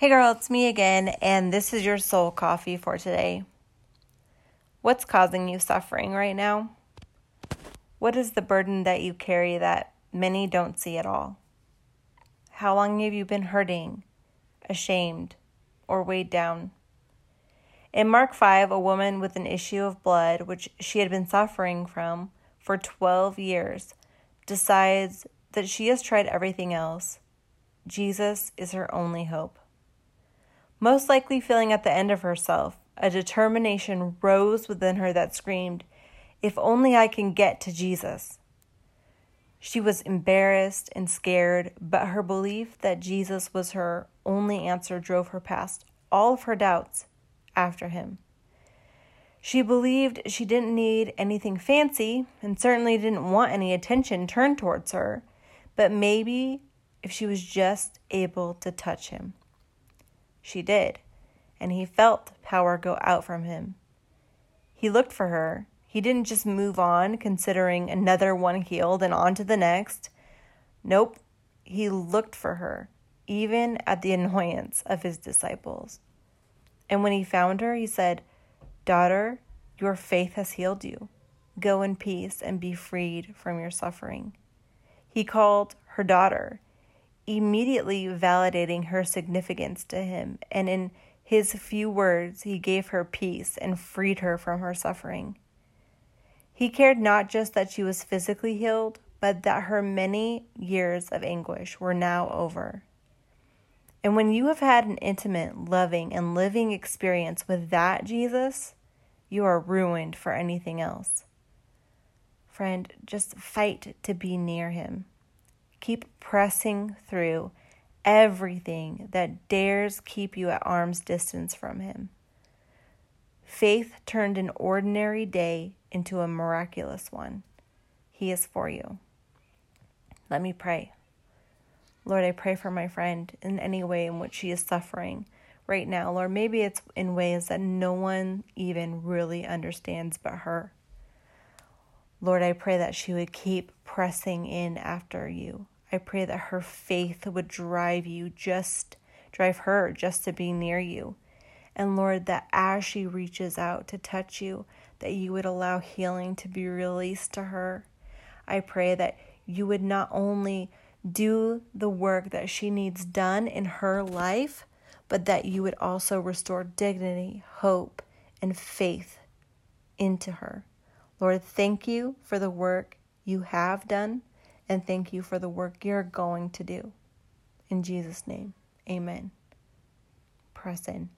Hey girl, it's me again, and this is your soul coffee for today. What's causing you suffering right now? What is the burden that you carry that many don't see at all? How long have you been hurting, ashamed, or weighed down? In Mark 5, a woman with an issue of blood, which she had been suffering from for 12 years, decides that she has tried everything else. Jesus is her only hope. Most likely feeling at the end of herself, a determination rose within her that screamed, If only I can get to Jesus. She was embarrassed and scared, but her belief that Jesus was her only answer drove her past all of her doubts after him. She believed she didn't need anything fancy and certainly didn't want any attention turned towards her, but maybe if she was just able to touch him. She did, and he felt power go out from him. He looked for her. He didn't just move on, considering another one healed and on to the next. Nope, he looked for her, even at the annoyance of his disciples. And when he found her, he said, Daughter, your faith has healed you. Go in peace and be freed from your suffering. He called her daughter immediately validating her significance to him, and in his few words, he gave her peace and freed her from her suffering. He cared not just that she was physically healed, but that her many years of anguish were now over. And when you have had an intimate, loving, and living experience with that Jesus, you are ruined for anything else. Friend, just fight to be near him. Keep pressing through everything that dares keep you at arm's distance from Him. Faith turned an ordinary day into a miraculous one. He is for you. Let me pray. Lord, I pray for my friend in any way in which she is suffering right now. Lord, maybe it's in ways that no one even really understands but her. Lord, I pray that she would keep pressing in after you. I pray that her faith would drive you just, drive her just to be near you. And Lord, that as she reaches out to touch you, that you would allow healing to be released to her. I pray that you would not only do the work that she needs done in her life, but that you would also restore dignity, hope, and faith into her. Lord, thank you for the work you have done, and thank you for the work you're going to do. In Jesus' name, amen. Press in.